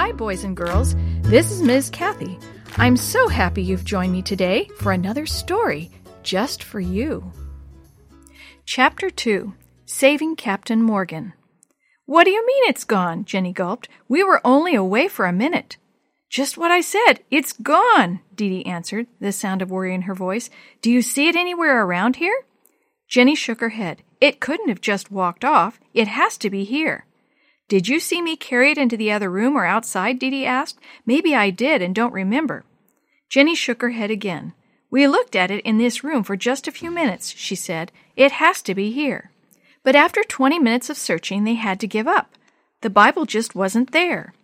Hi, boys and girls. This is Ms. Kathy. I'm so happy you've joined me today for another story just for you. Chapter 2 Saving Captain Morgan. What do you mean it's gone? Jenny gulped. We were only away for a minute. Just what I said. It's gone, Dee Dee answered, the sound of worry in her voice. Do you see it anywhere around here? Jenny shook her head. It couldn't have just walked off. It has to be here. Did you see me carry it into the other room or outside? Dee asked. Maybe I did and don't remember. Jenny shook her head again. We looked at it in this room for just a few minutes, she said. It has to be here. But after twenty minutes of searching, they had to give up. The Bible just wasn't there.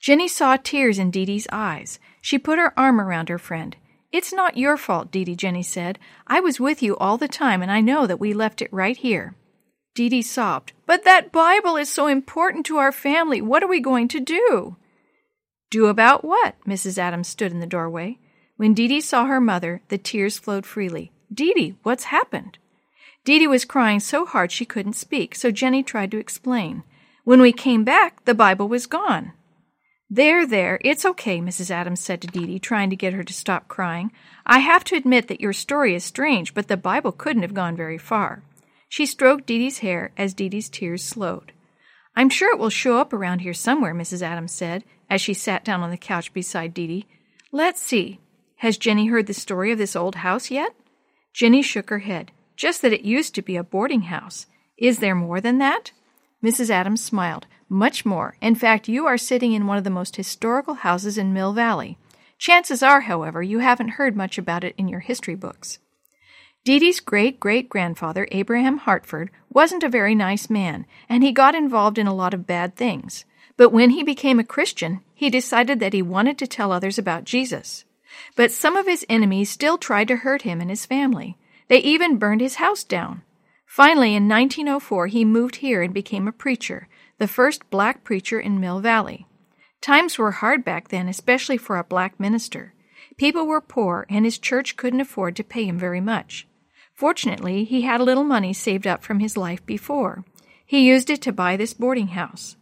Jenny saw tears in Dee Dee's eyes. She put her arm around her friend. It's not your fault, Dee Dee, Jenny said. I was with you all the time, and I know that we left it right here. Dee Dee sobbed. But that Bible is so important to our family. What are we going to do? Do about what? Mrs. Adams stood in the doorway. When Dee Dee saw her mother, the tears flowed freely. Dee Dee, what's happened? Dee Dee was crying so hard she couldn't speak, so Jenny tried to explain. When we came back, the Bible was gone. There, there, it's okay, Mrs. Adams said to Dee Dee, trying to get her to stop crying. I have to admit that your story is strange, but the Bible couldn't have gone very far. She stroked Dee Dee's hair as Dee Dee's tears slowed. I'm sure it will show up around here somewhere, Mrs. Adams said, as she sat down on the couch beside Dee Dee. Let's see. Has Jenny heard the story of this old house yet? Jenny shook her head. Just that it used to be a boarding house. Is there more than that? Mrs. Adams smiled. Much more. In fact, you are sitting in one of the most historical houses in Mill Valley. Chances are, however, you haven't heard much about it in your history books. Dee Dee's great great grandfather, Abraham Hartford, wasn't a very nice man, and he got involved in a lot of bad things. But when he became a Christian, he decided that he wanted to tell others about Jesus. But some of his enemies still tried to hurt him and his family. They even burned his house down. Finally, in 1904, he moved here and became a preacher, the first black preacher in Mill Valley. Times were hard back then, especially for a black minister. People were poor, and his church couldn't afford to pay him very much. Fortunately, he had a little money saved up from his life before. He used it to buy this boarding house.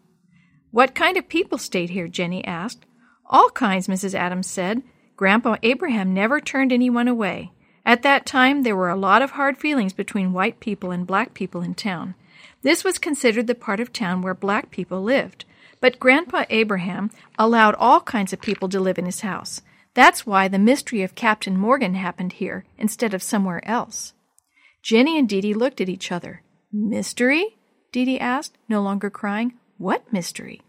What kind of people stayed here? Jenny asked. All kinds, Mrs. Adams said. Grandpa Abraham never turned anyone away. At that time, there were a lot of hard feelings between white people and black people in town. This was considered the part of town where black people lived. But Grandpa Abraham allowed all kinds of people to live in his house. That's why the mystery of Captain Morgan happened here instead of somewhere else. Jenny and Dee Dee looked at each other. Mystery? Dee Dee asked, no longer crying. What mystery?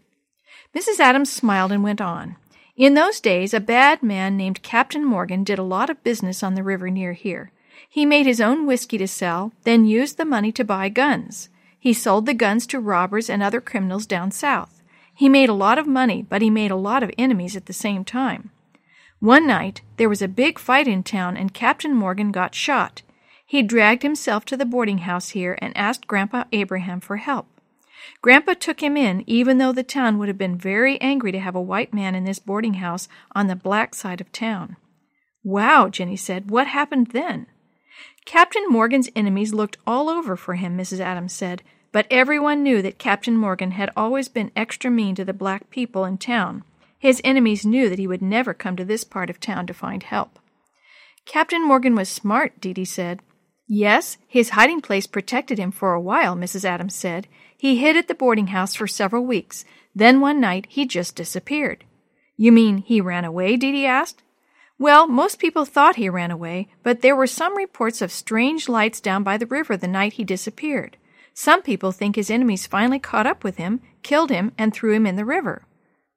Mrs. Adams smiled and went on. In those days, a bad man named Captain Morgan did a lot of business on the river near here. He made his own whiskey to sell, then used the money to buy guns. He sold the guns to robbers and other criminals down south. He made a lot of money, but he made a lot of enemies at the same time. One night, there was a big fight in town and Captain Morgan got shot. He dragged himself to the boarding house here and asked Grandpa Abraham for help. Grandpa took him in, even though the town would have been very angry to have a white man in this boarding house on the black side of town. Wow, Jenny said. What happened then? Captain Morgan's enemies looked all over for him, Mrs. Adams said, but everyone knew that Captain Morgan had always been extra mean to the black people in town. His enemies knew that he would never come to this part of town to find help. Captain Morgan was smart, Dee Dee said. Yes, his hiding place protected him for a while, Mrs. Adams said. He hid at the boarding house for several weeks. Then one night he just disappeared. You mean he ran away? Dee asked. Well, most people thought he ran away, but there were some reports of strange lights down by the river the night he disappeared. Some people think his enemies finally caught up with him, killed him, and threw him in the river.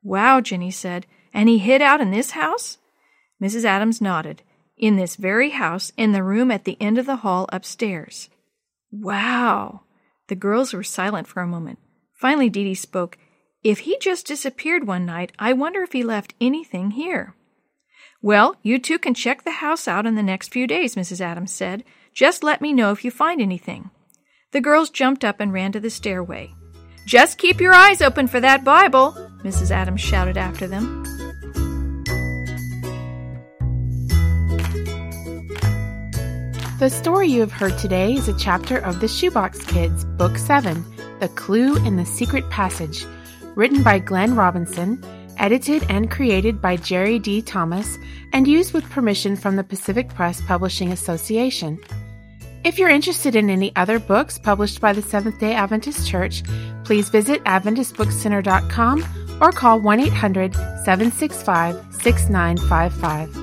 Wow, Jenny said. And he hid out in this house? Mrs. Adams nodded. In this very house, in the room at the end of the hall upstairs. Wow. The girls were silent for a moment. Finally, Dee Dee spoke. If he just disappeared one night, I wonder if he left anything here. Well, you two can check the house out in the next few days, Mrs. Adams said. Just let me know if you find anything. The girls jumped up and ran to the stairway. Just keep your eyes open for that Bible, Mrs. Adams shouted after them. The story you have heard today is a chapter of The Shoebox Kids, Book 7, The Clue in the Secret Passage, written by Glenn Robinson edited and created by Jerry D. Thomas, and used with permission from the Pacific Press Publishing Association. If you're interested in any other books published by the Seventh day Adventist Church, please visit AdventistBookCenter.com or call 1 800 765 6955.